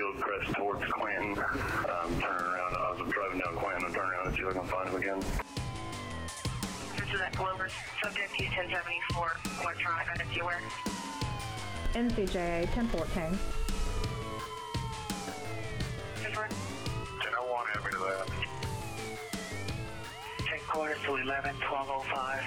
Hillcrest towards Clanton. Um, turning around, I was driving down Clanton and turning around and see if I can find him again. This is at Glover. Subject U-1074, electronic identity aware. NCJA 1014. Confirm. 1001, have me to that. 10 quarters to 11, 1205.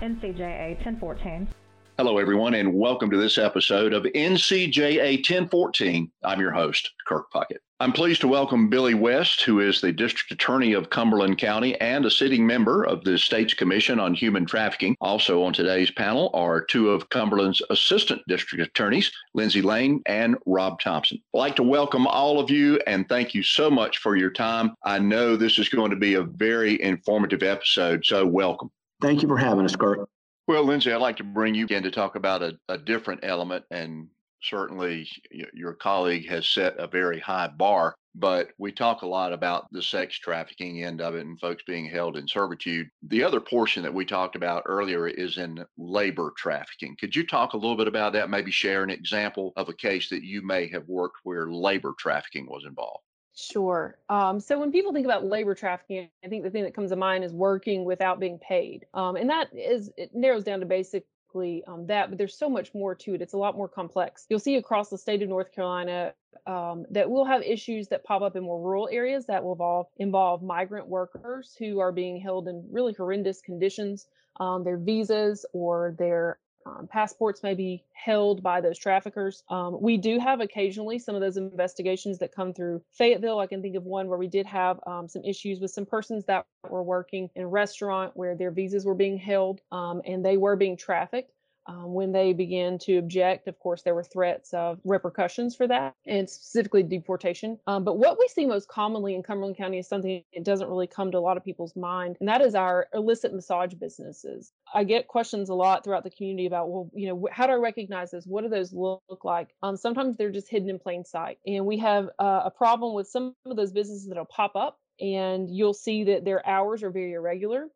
NCJA 1014. Hello, everyone, and welcome to this episode of NCJA 1014. I'm your host, Kirk Puckett. I'm pleased to welcome Billy West, who is the District Attorney of Cumberland County and a sitting member of the state's Commission on Human Trafficking. Also on today's panel are two of Cumberland's Assistant District Attorneys, Lindsay Lane and Rob Thompson. I'd like to welcome all of you and thank you so much for your time. I know this is going to be a very informative episode, so welcome. Thank you for having us, Kirk. Well, Lindsay, I'd like to bring you in to talk about a, a different element, and certainly your colleague has set a very high bar. But we talk a lot about the sex trafficking end of it and folks being held in servitude. The other portion that we talked about earlier is in labor trafficking. Could you talk a little bit about that? Maybe share an example of a case that you may have worked where labor trafficking was involved. Sure. Um, so when people think about labor trafficking, I think the thing that comes to mind is working without being paid. Um, and that is, it narrows down to basically um, that, but there's so much more to it. It's a lot more complex. You'll see across the state of North Carolina um, that we'll have issues that pop up in more rural areas that will involve, involve migrant workers who are being held in really horrendous conditions. Um, their visas or their um, passports may be held by those traffickers. Um, we do have occasionally some of those investigations that come through Fayetteville. I can think of one where we did have um, some issues with some persons that were working in a restaurant where their visas were being held um, and they were being trafficked. Um, when they began to object, of course, there were threats of repercussions for that and specifically deportation. Um, but what we see most commonly in Cumberland County is something that doesn't really come to a lot of people's mind, and that is our illicit massage businesses. I get questions a lot throughout the community about, well, you know, how do I recognize this? What do those look, like? Um, sometimes they're just hidden in plain sight. And we have uh, a problem with some of those businesses that'll pop up and you'll see that their hours are very irregular.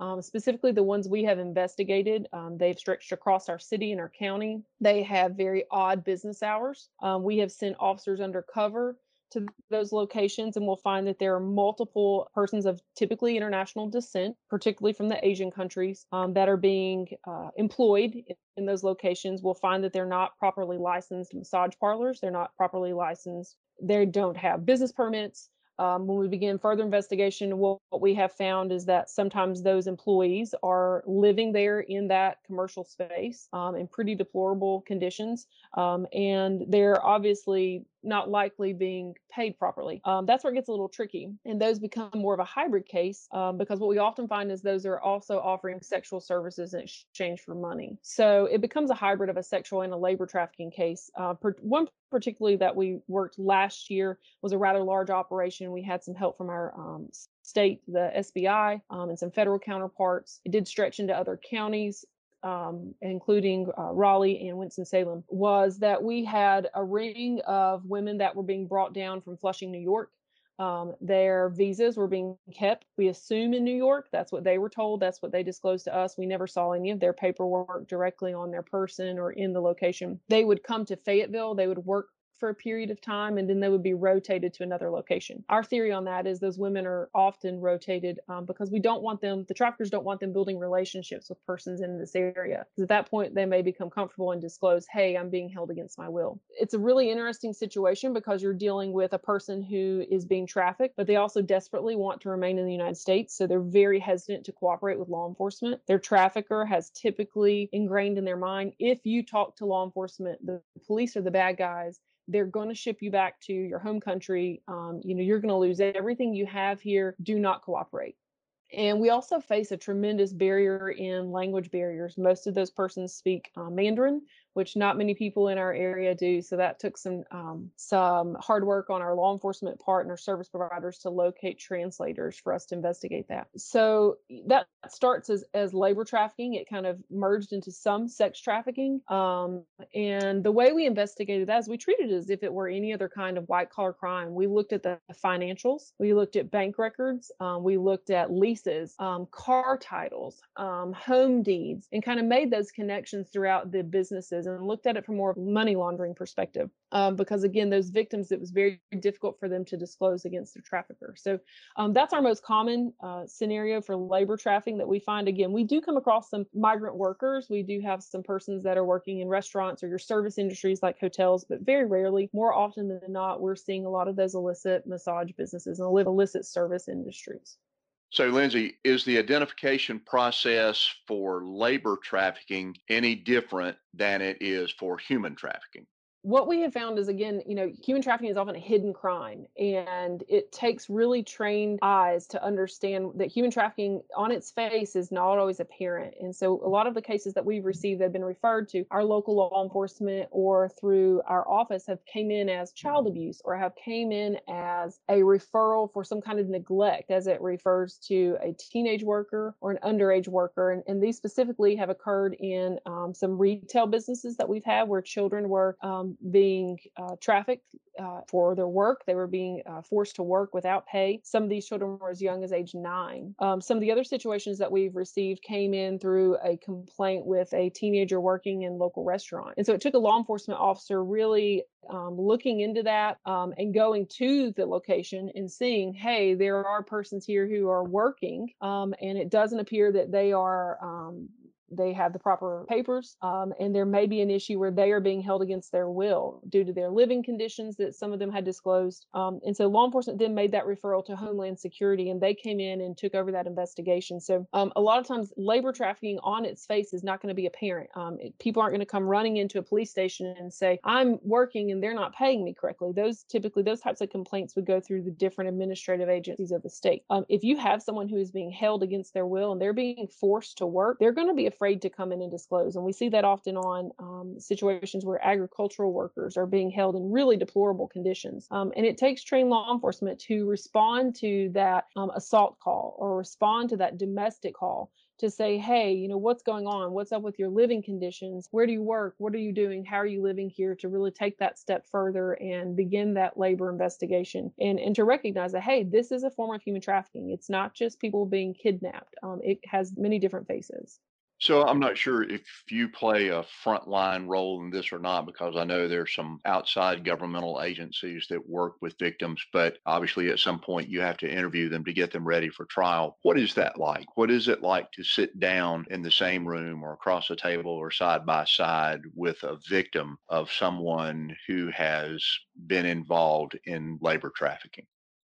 Um, specifically, the ones we have investigated, um, they've stretched across our city and our county. They have very odd business hours. Um, we have sent officers undercover to those locations and we'll find that there are multiple persons of typically international descent, particularly from the Asian countries, um, that are being uh, employed in, those locations. We'll find that they're not properly licensed massage parlors, they're not properly licensed, they don't have business permits. Um, when we begin further investigation, what, we have found is that sometimes those employees are living there in that commercial space um, in pretty deplorable conditions, um, and they're obviously not likely being paid properly. Um, that's where it gets a little tricky. And those become more of a hybrid case um, because what we often find is those are also offering sexual services in exchange for money. So it becomes a hybrid of a sexual and a labor trafficking case. Uh, per, one particularly that we worked last year was a rather large operation. We had some help from our um, state, the SBI, um, and some federal counterparts. It did stretch into other counties um, including uh, Raleigh and Winston-Salem, was that we had a ring of women that were being brought down from Flushing, New York. Um, their visas were being kept, we assume, in New York. That's what they were told. That's what they disclosed to us. We never saw any of their paperwork directly on their person or in the location. They would come to Fayetteville. They would work for a period of time and then they would be rotated to another location. Our theory on that is those women are often rotated um, because we don't want them, the traffickers don't want them building relationships with persons in this area. Because at that point, they may become comfortable and disclose, hey, I'm being held against my will. It's a really interesting situation because you're dealing with a person who is being trafficked, but they also desperately want to remain in the United States. So they're very hesitant to cooperate with law enforcement. Their trafficker has typically ingrained in their mind if you talk to law enforcement, the police are the bad guys they're going to ship you back to your home country. Um, you know, you're going to lose everything you have here. Do not cooperate. And we also face a tremendous barrier in language barriers. Most of those persons speak uh, Mandarin, which not many people in our area do. So that took some um, some hard work on our law enforcement part and our service providers to locate translators for us to investigate that. So that starts as, as labor trafficking. It kind of merged into some sex trafficking. Um, and the way we investigated that is we treated it as if it were any other kind of white collar crime. We looked at the financials, we looked at bank records, um, we looked at leases, um, car titles, um, home deeds, and kind of made those connections throughout the businesses and looked at it from more money laundering perspective. Um, because again, those victims, it was very difficult for them to disclose against their trafficker. So um, that's our most common uh, scenario for labor trafficking that we find. Again, we do come across some migrant workers. We do have some persons that are working in restaurants or your service industries like hotels, but very rarely, more often than not, we're seeing a lot of those illicit massage businesses and illicit service industries. So, Lindsay, is the identification process for labor trafficking any different than it is for human trafficking? What we have found is again you know human trafficking is often a hidden crime and it takes really trained eyes to understand that human trafficking on its face is not always apparent and so a lot of the cases that we've received that have been referred to our local law enforcement or through our office have came in as child abuse or have came in as a referral for some kind of neglect as it refers to a teenage worker or an underage worker and, and these specifically have occurred in um, some retail businesses that we've had where children were um, being uh, trafficked uh, for their work. They were being uh, forced to work without pay. Some of these children were as young as age nine. Um, some of the other situations that we've received came in through a complaint with a teenager working in local restaurant. And so it took a law enforcement officer really um, looking into that um, and going to the location and seeing, hey, there are persons here who are working, um, and it doesn't appear that they are um, they have the proper papers, um, and there may be an issue where they are being held against their will due to their living conditions that some of them had disclosed. Um, and so law enforcement then made that referral to Homeland Security, and they came in and took over that investigation. So um, a lot of times, labor trafficking on its face is not going to be apparent. Um, it, people aren't going to come running into a police station and say, "I'm working and they're not paying me correctly." Those typically those types of complaints would go through the different administrative agencies of the state. Um, if you have someone who is being held against their will and they're being forced to work, they're going to be afraid to come in and disclose. And we see that often on um, situations where agricultural workers are being held in really deplorable conditions. Um, and it takes trained law enforcement to respond to that um, assault call or respond to that domestic call to say, hey, you know, what's going on? What's up with your living conditions? Where do you work? What are you doing? How are you living here? To really take that step further and begin that labor investigation and, and to recognize that, hey, this is a form of human trafficking. It's not just people being kidnapped, um, it has many different faces. So I'm not sure if you play a frontline role in this or not, because I know there's some outside governmental agencies that work with victims, but obviously at some point you have to interview them to get them ready for trial. What is that like? What is it like to sit down in the same room or across a table or side by side with a victim of someone who has been involved in labor trafficking?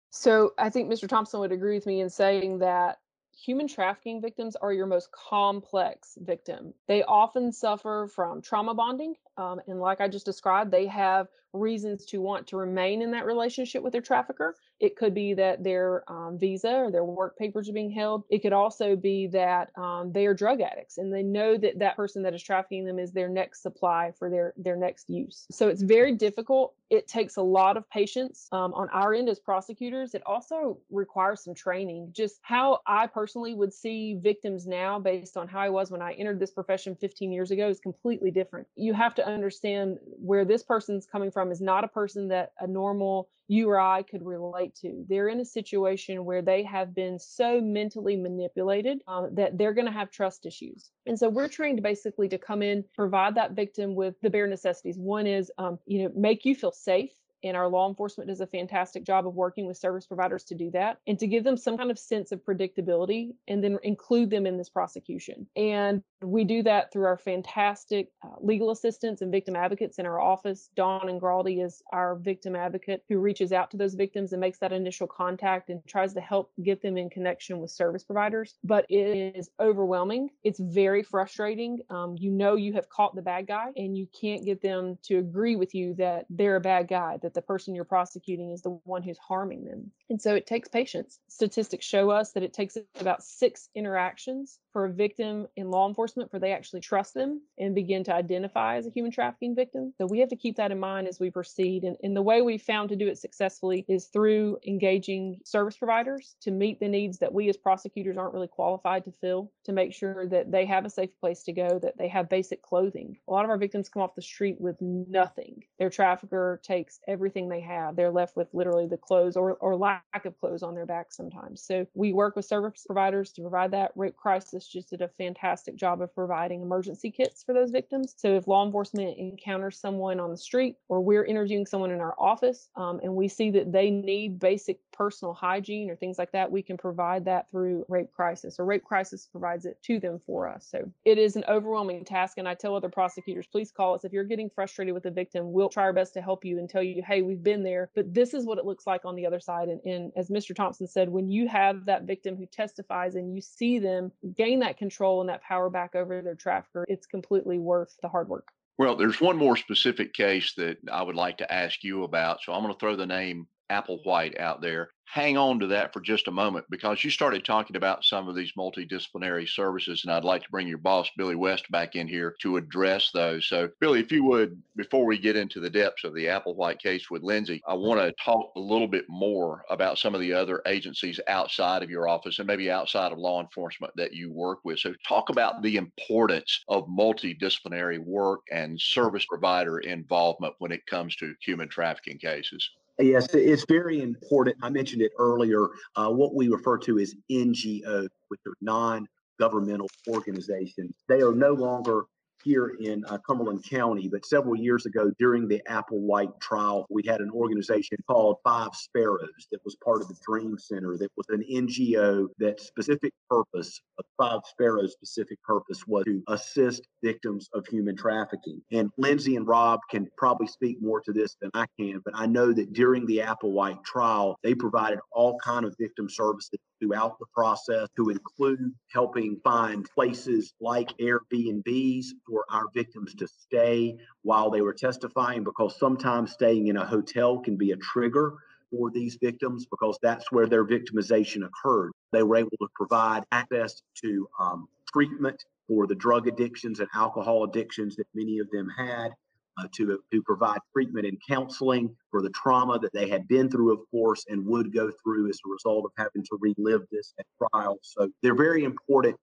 So I think Mr. Thompson would agree with me in saying that human trafficking victims are your most complex victim. They often suffer from trauma bonding. Um, and like I just described, they have reasons to want to remain in that relationship with their trafficker. It could be that their um, visa or their work papers are being held. It could also be that um, they are drug addicts and they know that that person that is trafficking them is their next supply for their their next use. So it's very difficult. It takes a lot of patience um, on our end as prosecutors. It also requires some training. Just how I personally would see victims now, based on how I was when I entered this profession 15 years ago, is completely different. You have to understand where this person's coming from from is not a person that a normal you or I could relate to. They're in a situation where they have been so mentally manipulated um, that they're going to have trust issues. And so we're trained basically to come in, provide that victim with the bare necessities. One is, um, you know, make you feel safe and our law enforcement does a fantastic job of working with service providers to do that and to give them some kind of sense of predictability and then include them in this prosecution. And we do that through our fantastic uh, legal assistants and victim advocates in our office. Dawn and Ingraldi is our victim advocate who reaches out to those victims and makes that initial contact and tries to help get them in connection with service providers. But it is overwhelming. It's very frustrating. Um, you know you have caught the bad guy and you can't get them to agree with you that they're a bad guy, that the person you're prosecuting is the one who's harming them. And so it takes patience. Statistics show us that it takes about six interactions for a victim in law enforcement for they actually trust them and begin to identify as a human trafficking victim. So we have to keep that in mind as we proceed. And, and the way we found to do it successfully is through engaging service providers to meet the needs that we as prosecutors aren't really qualified to fill, to make sure that they have a safe place to go, that they have basic clothing. A lot of our victims come off the street with nothing. Their trafficker takes every everything they have. They're left with literally the clothes or, or lack of clothes on their back sometimes. So we work with service providers to provide that. Rape Crisis just did a fantastic job of providing emergency kits for those victims. So if law enforcement encounters someone on the street or we're interviewing someone in our office um, and we see that they need basic personal hygiene or things like that, we can provide that through Rape Crisis or Rape Crisis provides it to them for us. So it is an overwhelming task. And I tell other prosecutors, please call us if you're getting frustrated with a victim. We'll try our best to help you and tell you, hey, we've been there, but this is what it looks like on the other side. And, and as Mr. Thompson said, when you have that victim who testifies and you see them gain that control and that power back over their trafficker, it's completely worth the hard work. Well, there's one more specific case that I would like to ask you about. So I'm going to throw the name Applewhite out there hang on to that for just a moment because you started talking about some of these multidisciplinary services, and I'd like to bring your boss, Billy West, back in here to address those. So, Billy, if you would, before we get into the depths of the Applewhite case with Lindsay, I want to talk a little bit more about some of the other agencies outside of your office and maybe outside of law enforcement that you work with. So, talk about the importance of multidisciplinary work and service provider involvement when it comes to human trafficking cases. Yes, it's very important. I mentioned it earlier. Uh, what we refer to as NGOs, which are non governmental organizations, they are no longer here in uh, Cumberland County, but several years ago during the Applewhite trial, we had an organization called Five Sparrows that was part of the Dream Center that was an NGO that specific purpose, Five Sparrows specific purpose was to assist victims of human trafficking. And Lindsay and Rob can probably speak more to this than I can, but I know that during the Applewhite trial, they provided all kind of victim services throughout the process to include helping find places like Airbnbs for our victims to stay while they were testifying because sometimes staying in a hotel can be a trigger for these victims because that's where their victimization occurred. They were able to provide access to um, treatment for the drug addictions and alcohol addictions that many of them had uh, to, to provide treatment and counseling for the trauma that they had been through, of course, and would go through as a result of having to relive this at trial. So they're very important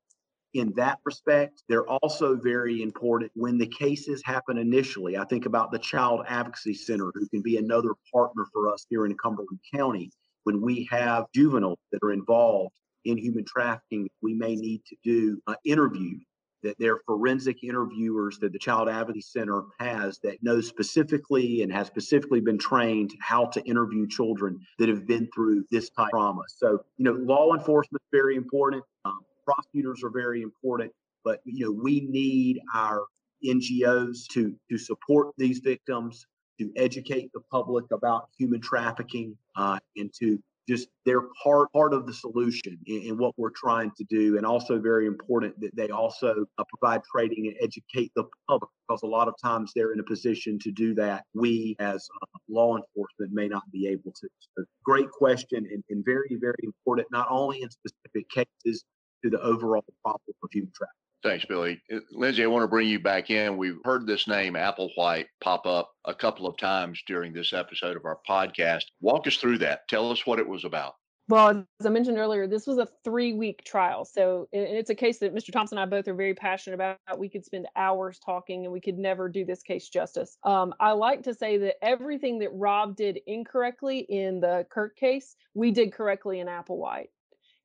in that respect. They're also very important when the cases happen initially. I think about the Child Advocacy Center, who can be another partner for us here in Cumberland County. When we have juveniles that are involved in human trafficking, we may need to do uh, interviews that there are forensic interviewers that the Child Advocacy Center has that know specifically and has specifically been trained how to interview children that have been through this type of trauma. So, you know, law enforcement is very important. Um, prosecutors are very important, but you know, we need our NGOs to to support these victims, to educate the public about human trafficking, uh, and to just they're part part of the solution in, in, what we're trying to do and also very important that they also uh, provide training and educate the public because a lot of times they're in a position to do that. We as uh, law enforcement may not be able to. So great question and, and very very important not only in specific cases to the overall problem of human trafficking Thanks, Billy. Uh, Lindsay, I want to bring you back in. We've heard this name, Applewhite, pop up a couple of times during this episode of our podcast. Walk us through that. Tell us what it was about. Well, as I mentioned earlier, this was a three week trial. So it's a case that Mr. Thompson and I both are very passionate about. We could spend hours talking and we could never do this case justice. Um, I like to say that everything that Rob did incorrectly in the Kirk case, we did correctly in Applewhite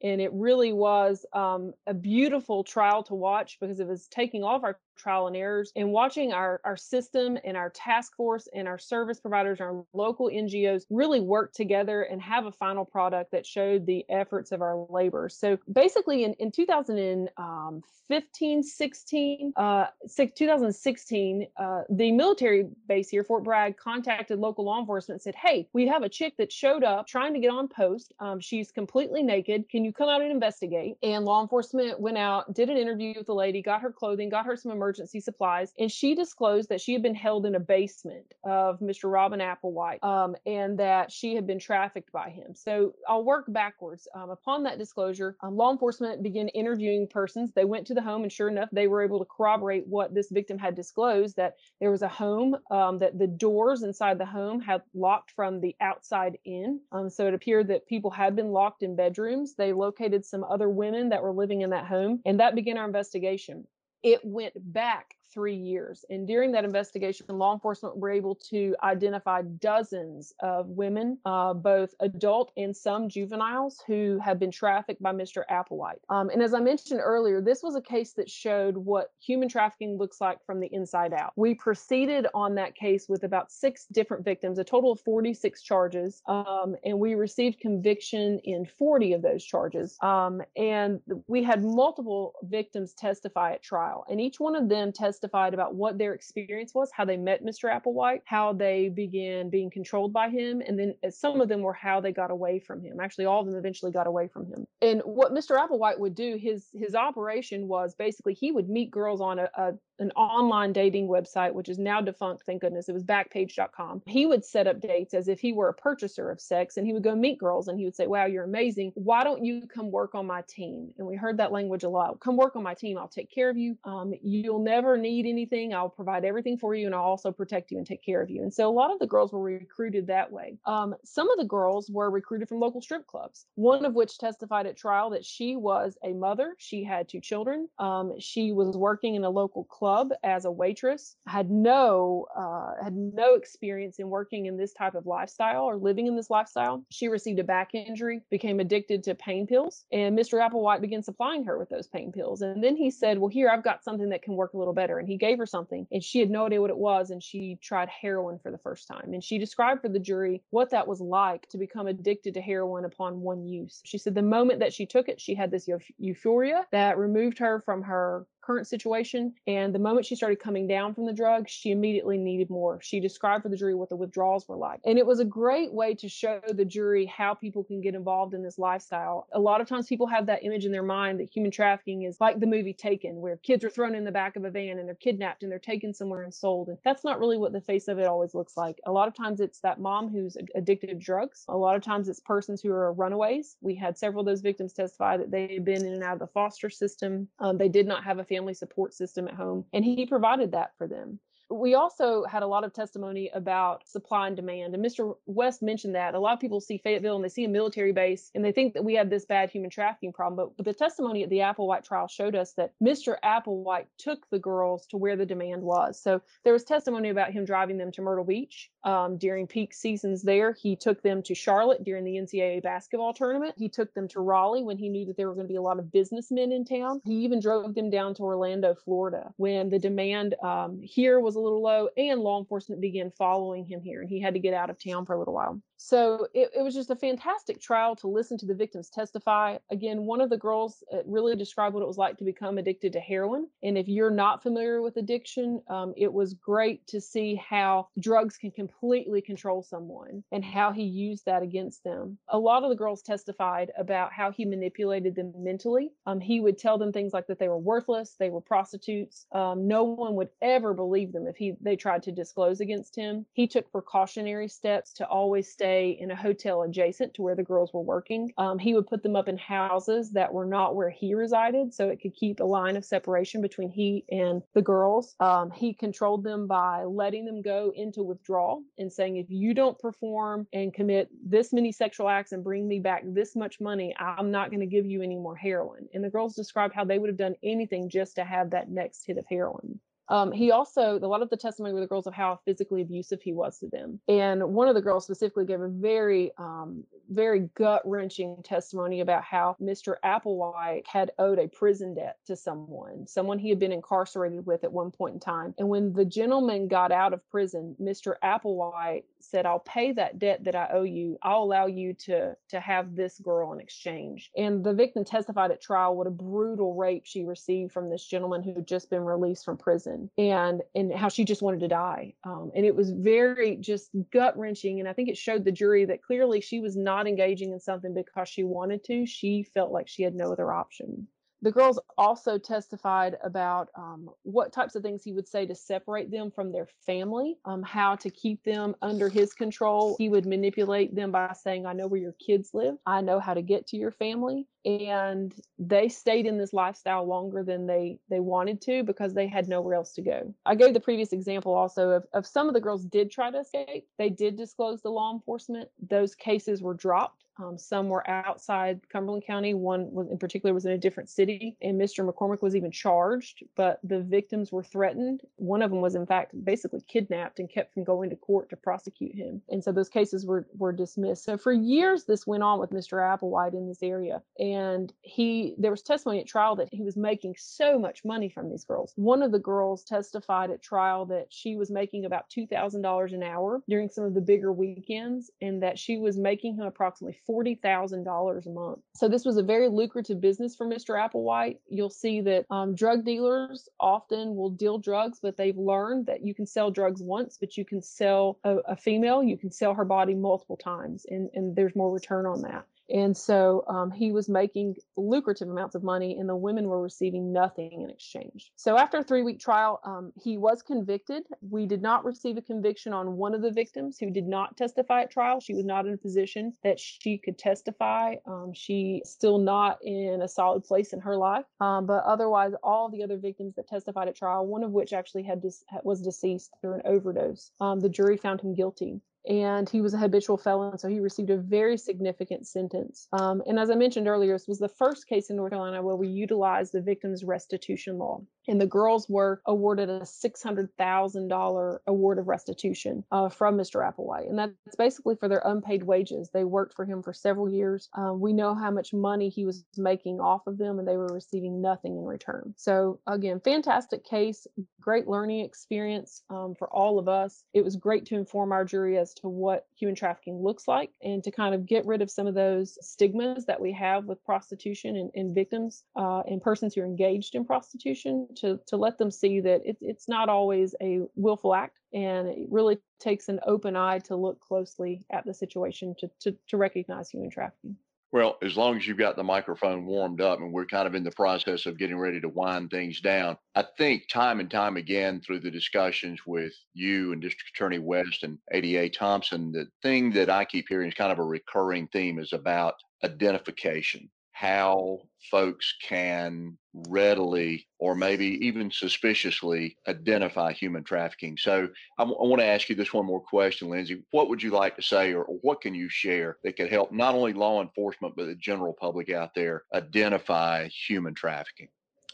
and it really was um, a beautiful trial to watch because it was taking all of our trial and errors and watching our, our system and our task force and our service providers, our local NGOs really work together and have a final product that showed the efforts of our labor. So basically in, in 2015, 16, uh, 2016, uh, the military base here, Fort Bragg, contacted local law enforcement and said, hey, we have a chick that showed up trying to get on post. Um, she's completely naked. Can you come out and investigate? And law enforcement went out, did an interview with the lady, got her clothing, got her some emergency supplies, and she disclosed that she had been held in a basement of Mr. Robin Applewhite, um, and that she had been trafficked by him. So I'll work backwards. Um, upon that disclosure, um, law enforcement began interviewing persons. They went to the home, and sure enough, they were able to corroborate what this victim had disclosed that there was a home, um, that the doors inside the home had locked from the outside in. Um, so it appeared that people had been locked in bedrooms. They located some other women that were living in that home, and that began our investigation it went back three years. And during that investigation, law enforcement were able to identify dozens of women, uh, both adult and some juveniles, who have been trafficked by Mr. Applewhite. Um, and as I mentioned earlier, this was a case that showed what human trafficking looks like from the inside out. We proceeded on that case with about six different victims, a total of 46 charges, um, and we received conviction in 40 of those charges. Um, and we had multiple victims testify at trial, and each one of them testified about what their experience was, how they met Mr. Applewhite, how they began being controlled by him, and then uh, some of them were how they got away from him. Actually, all of them eventually got away from him. And what Mr. Applewhite would do, his his operation was basically he would meet girls on a, a an online dating website, which is now defunct, thank goodness. It was backpage.com. He would set up dates as if he were a purchaser of sex and he would go meet girls and he would say, Wow, you're amazing. Why don't you come work on my team? And we heard that language a lot. Come work on my team. I'll take care of you. Um, you'll never need anything. I'll provide everything for you and I'll also protect you and take care of you. And so a lot of the girls were recruited that way. Um, some of the girls were recruited from local strip clubs, one of which testified at trial that she was a mother. She had two children. Um, she was working in a local club as a waitress, had no uh, had no experience in working in this type of lifestyle or living in this lifestyle. She received a back injury, became addicted to pain pills, and Mr. Applewhite began supplying her with those pain pills. And then he said, "Well, here I've got something that can work a little better." And he gave her something, and she had no idea what it was, and she tried heroin for the first time. And she described for the jury what that was like to become addicted to heroin upon one use. She said the moment that she took it, she had this euphoria that removed her from her current situation. And the moment she started coming down from the drug, she immediately needed more. She described for the jury what the withdrawals were like. And it was a great way to show the jury how people can get involved in this lifestyle. A lot of times people have that image in their mind that human trafficking is like the movie Taken, where kids are thrown in the back of a van and they're kidnapped and they're taken somewhere and sold. And that's not really what the face of it always looks like. A lot of times it's that mom who's addicted to drugs. A lot of times it's persons who are runaways. We had several of those victims testify that they had been in and out of the foster system. Um, they did not have a family support system at home, and he provided that for them we also had a lot of testimony about supply and demand. And Mr. West mentioned that a lot of people see Fayetteville and they see a military base and they think that we have this bad human trafficking problem. But, but the testimony at the Applewhite trial showed us that Mr. Applewhite took the girls to where the demand was. So there was testimony about him driving them to Myrtle Beach um, during peak seasons there. He took them to Charlotte during the NCAA basketball tournament. He took them to Raleigh when he knew that there were going to be a lot of businessmen in town. He even drove them down to Orlando, Florida, when the demand um, here was a little low and law enforcement began following him here and he had to get out of town for a little while. So it, it was just a fantastic trial to listen to the victims testify. Again, one of the girls uh, really described what it was like to become addicted to heroin. And if you're not familiar with addiction, um, it was great to see how drugs can completely control someone and how he used that against them. A lot of the girls testified about how he manipulated them mentally. Um, he would tell them things like that they were worthless, they were prostitutes. Um, no one would ever believe them if he they tried to disclose against him. He took precautionary steps to always stay stay in a hotel adjacent to where the girls were working. Um, he would put them up in houses that were not where he resided, so it could keep a line of separation between he and the girls. Um, he controlled them by letting them go into withdrawal and saying, if you don't perform and commit this many sexual acts and bring me back this much money, I'm not going to give you any more heroin. And the girls described how they would have done anything just to have that next hit of heroin. Um, he also, a lot of the testimony with the girls of how physically abusive he was to them. And one of the girls specifically gave a very, um, very gut wrenching testimony about how Mr. Applewhite had owed a prison debt to someone, someone he had been incarcerated with at one point in time. And when the gentleman got out of prison, Mr. Applewhite said, I'll pay that debt that I owe you. I'll allow you to, to have this girl in exchange. And the victim testified at trial what a brutal rape she received from this gentleman who had just been released from prison and, and how she just wanted to die. Um, and it was very just gut wrenching. And I think it showed the jury that clearly she was not engaging in something because she wanted to. She felt like she had no other option the girls also testified about um, what types of things he would say to separate them from their family, um, how to keep them under his control. He would manipulate them by saying, I know where your kids live. I know how to get to your family. and they stayed in this lifestyle longer than they they wanted to because they had nowhere else to go. I gave the previous example also of, of some of the girls did try to escape. They did disclose to law enforcement. Those cases were dropped um, some were outside Cumberland County. One was in particular was in a different city, and Mr. McCormick was even charged. But the victims were threatened. One of them was in fact basically kidnapped and kept from going to court to prosecute him. And so those cases were were dismissed. So for years this went on with Mr. Applewhite in this area, and he there was testimony at trial that he was making so much money from these girls. One of the girls testified at trial that she was making about two thousand dollars an hour during some of the bigger weekends, and that she was making him approximately $40,000 a month. So this was a very lucrative business for Mr. Applewhite. You'll see that um, drug dealers often will deal drugs, but they've learned that you can sell drugs once, but you can sell a, a female, you can sell her body multiple times, and, and there's more return on that. And so um, he was making lucrative amounts of money, and the women were receiving nothing in exchange. So after a three week trial, um, he was convicted. We did not receive a conviction on one of the victims who did not testify at trial. She was not in a position that she could testify. Um, she still not in a solid place in her life. Um, but otherwise, all the other victims that testified at trial, one of which actually had dis- was deceased through an overdose, um, the jury found him guilty and he was a habitual felon, so he received a very significant sentence. Um, and as I mentioned earlier, this was the first case in North Carolina where we utilized the victim's restitution law and the girls were awarded a $600,000 award of restitution uh, from Mr. Applewhite. And that's basically for their unpaid wages. They worked for him for several years. Um, we know how much money he was making off of them, and they were receiving nothing in return. So, again, fantastic case, great learning experience um, for all of us. It was great to inform our jury as to what human trafficking looks like and to kind of get rid of some of those stigmas that we have with prostitution and, and victims uh, and persons who are engaged in prostitution to to let them see that it, it's not always a willful act and it really takes an open eye to look closely at the situation to, to, to recognize human trafficking. Well, as long as you've got the microphone warmed up and we're kind of in the process of getting ready to wind things down, I think time and time again through the discussions with you and District Attorney West and ADA Thompson, the thing that I keep hearing is kind of a recurring theme is about identification how folks can readily or maybe even suspiciously identify human trafficking. So I, w- I want to ask you this one more question, Lindsay. What would you like to say, or, or what can you share that could help not only law enforcement, but the general public out there identify human trafficking?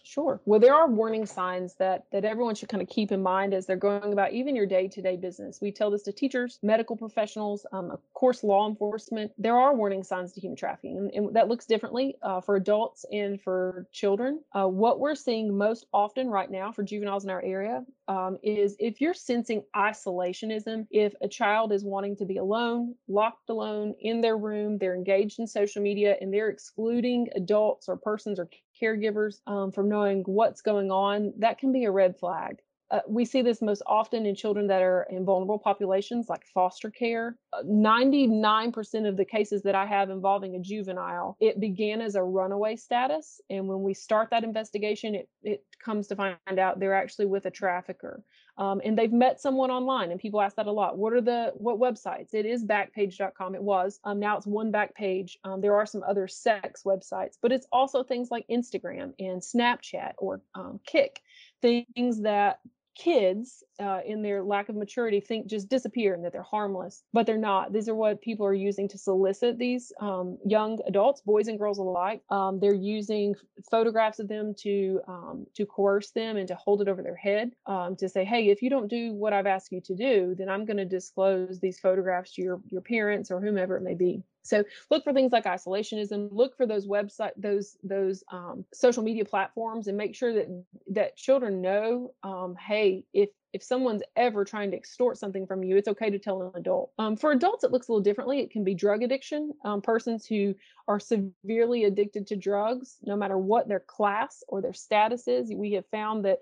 Sure. Well, there are warning signs that that everyone should kind of keep in mind as they're going about even your day-to-day business. We tell this to teachers, medical professionals, um, of course, law enforcement. There are warning signs to human trafficking, and, and that looks differently uh, for adults and for children. Uh, what we're seeing most often right now for juveniles in our area um, is if you're sensing isolationism, if a child is wanting to be alone, locked alone in their room, they're engaged in social media, and they're excluding adults or persons or caregivers um, from knowing what's going on, that can be a red flag. Uh, we see this most often in children that are in vulnerable populations like foster care. Uh, 99% of the cases that I have involving a juvenile, it began as a runaway status. And when we start that investigation, it, it comes to find out they're actually with a trafficker. Um, and they've met someone online and people ask that a lot. What are the what websites? It is backpage.com it was. Um, now it's one backpage. Um, there are some other sex websites but it's also things like instagram and snapchat or um, Kik things that kids uh, in their lack of maturity think just disappear and that they're harmless but they're not. These are what people are using to solicit these um, young adults boys and girls alike. Um, they're using photographs of them to um, to coerce them and to hold it over their head um, to say hey if you don't do what i've asked you to do then i'm going to disclose these photographs to your your parents or whomever it may be so look for things like isolationism. Look for those website, those those um, social media platforms, and make sure that that children know, um, hey, if if someone's ever trying to extort something from you, it's okay to tell an adult. Um, for adults, it looks a little differently. It can be drug addiction. Um, persons who are severely addicted to drugs, no matter what their class or their status is, we have found that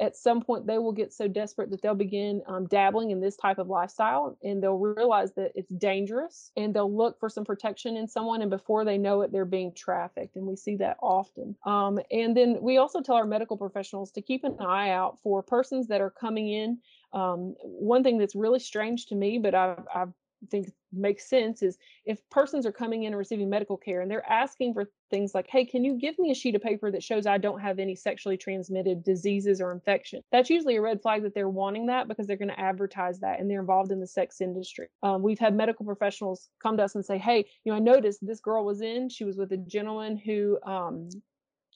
at some point they will get so desperate that they'll begin um, dabbling in this type of lifestyle and they'll realize that it's dangerous and they'll look for some protection in someone and before they know it they're being trafficked and we see that often. Um, and then we also tell our medical professionals to keep an eye out for persons that are coming in. Um, one thing that's really strange to me but I've, I've think makes sense is if persons are coming in and receiving medical care and they're asking for things like, hey, can you give me a sheet of paper that shows I don't have any sexually transmitted diseases or infection? That's usually a red flag that they're wanting that because they're going to advertise that and they're involved in the sex industry. Um, we've had medical professionals come to us and say, hey, you know, I noticed this girl was in, she was with a gentleman who um,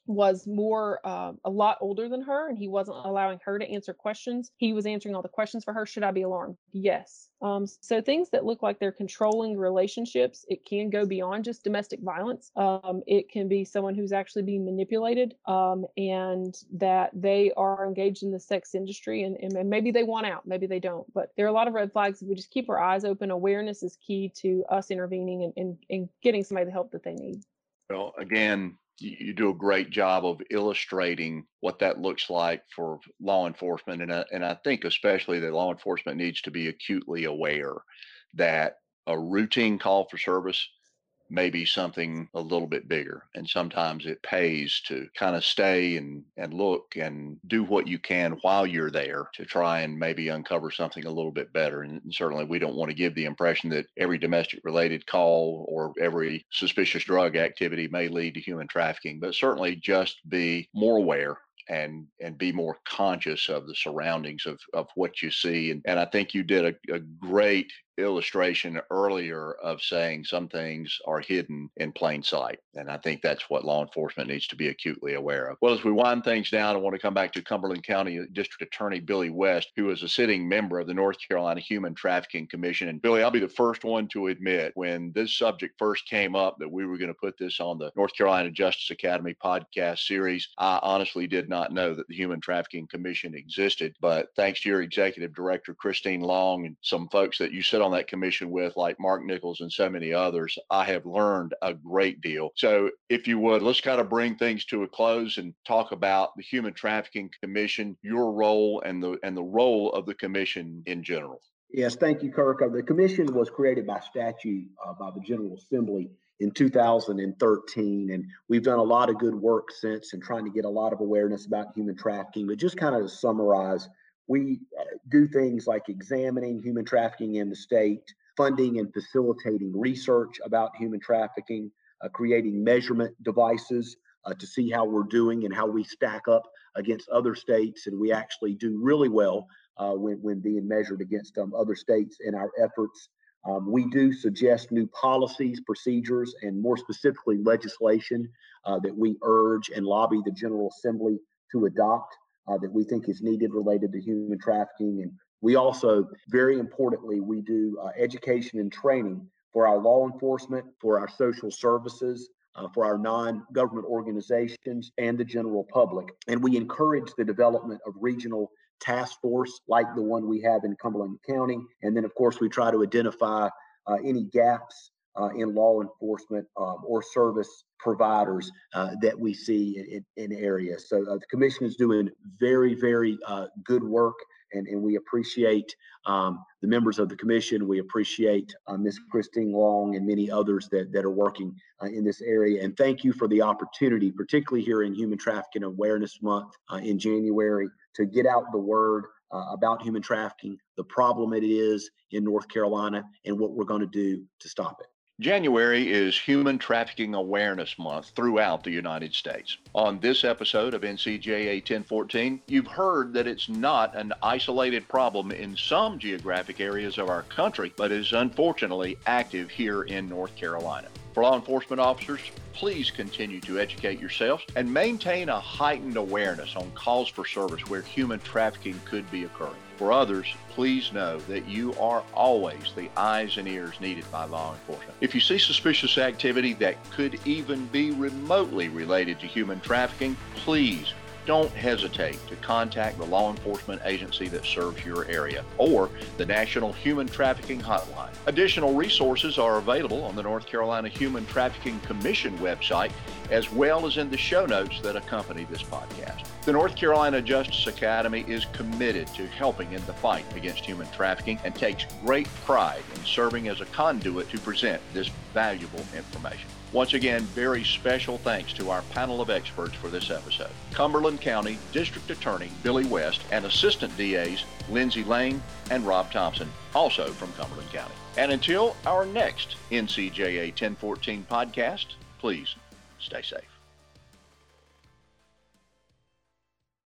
was more uh, a lot older than her and he wasn't allowing her to answer questions. He was answering all the questions for her. Should i be alarmed? Yes. Um, so things that look like they're controlling relationships it can go beyond just domestic violence. Um, it can be someone who's actually being manipulated um, and that they are engaged in the sex industry and, and maybe they want out maybe they don't but there are a lot of red flags. If we just keep our eyes open. Awareness is key to us intervening and, and, and getting somebody the help that they need. Well again you do a great job of illustrating what that looks like for law enforcement. And I, and I think especially that law enforcement needs to be acutely aware that a routine call for service maybe something a little bit bigger. And sometimes it pays to kind of stay and, and look and do what you can while you're there to try and maybe uncover something a little bit better. And certainly we don't want to give the impression that every domestic related call or every suspicious drug activity may lead to human trafficking, but certainly just be more aware and and be more conscious of the surroundings of of what you see and, and i think you did a, a great illustration earlier of saying some things are hidden in plain sight. And I think that's what law enforcement needs to be acutely aware of. Well, as we wind things down, I want to come back to Cumberland County uh, District Attorney Billy West, who is a sitting member of the North Carolina Human Trafficking Commission. And Billy, I'll be the first one to admit when this subject first came up that we were going to put this on the North Carolina Justice Academy podcast series, I honestly did not know that the Human Trafficking Commission existed. But thanks to your executive director, Christine Long, and some folks that you sit on that commission with, like Mark Nichols and so many others, I have learned a great deal. So, if you would, let's kind of bring things to a close and talk about the Human Trafficking Commission, your role, and the and the role of the commission in general. Yes, thank you, Kirk. Uh, the commission was created by statute uh, by the General Assembly in 2013, and we've done a lot of good work since and trying to get a lot of awareness about human trafficking. But just kind of to summarize, we uh, do things like examining human trafficking in the state, funding and facilitating research about human trafficking, uh, creating measurement devices uh, to see how we're doing and how we stack up against other states. And we actually do really well uh, when, when being measured against um, other states in our efforts. Um, we do suggest new policies, procedures, and more specifically legislation uh, that we urge and lobby the General Assembly to adopt uh, that we think is needed related to human trafficking. And we also, very importantly, we do uh, education and training for our law enforcement, for our social services, uh, for our non government organizations, and the general public. And we encourage the development of regional task force like the one we have in Cumberland County. And then, of course, we try to identify uh, any gaps uh, in law enforcement um, or service providers uh, that we see in, in, areas. So uh, the commission is doing very, very uh, good work, and, and we appreciate um, the members of the commission. We appreciate uh, Ms. Christine Long and many others that, that are working uh, in this area. And thank you for the opportunity, particularly here in Human Trafficking Awareness Month in January, to get out the word uh, about human trafficking, the problem it is in North Carolina, and what we're going to do to stop it. January is Human Trafficking Awareness Month throughout the United States. On this episode of NCJA 1014, you've heard that it's not an isolated problem in some geographic areas of our country, but is unfortunately active here in North Carolina. For law enforcement officers, please continue to educate yourselves and maintain a heightened awareness on calls for service where human trafficking could be occurring. For others, please know that you are always the eyes and ears needed by law enforcement. If you see suspicious activity that could even be remotely related to human trafficking, please don't hesitate to contact the law enforcement agency that serves your area or the National Human Trafficking Hotline. Additional resources are available on the North Carolina Human Trafficking Commission website as well as in the show notes that accompany this podcast. The North Carolina Justice Academy is committed to helping in the fight against human trafficking and takes great pride in serving as a conduit to present this valuable information. Once again, very special thanks to our panel of experts for this episode. Cumberland County District Attorney Billy West and Assistant DAs Lindsay Lane and Rob Thompson, also from Cumberland County. And until our next NCJA 1014 podcast, please stay safe.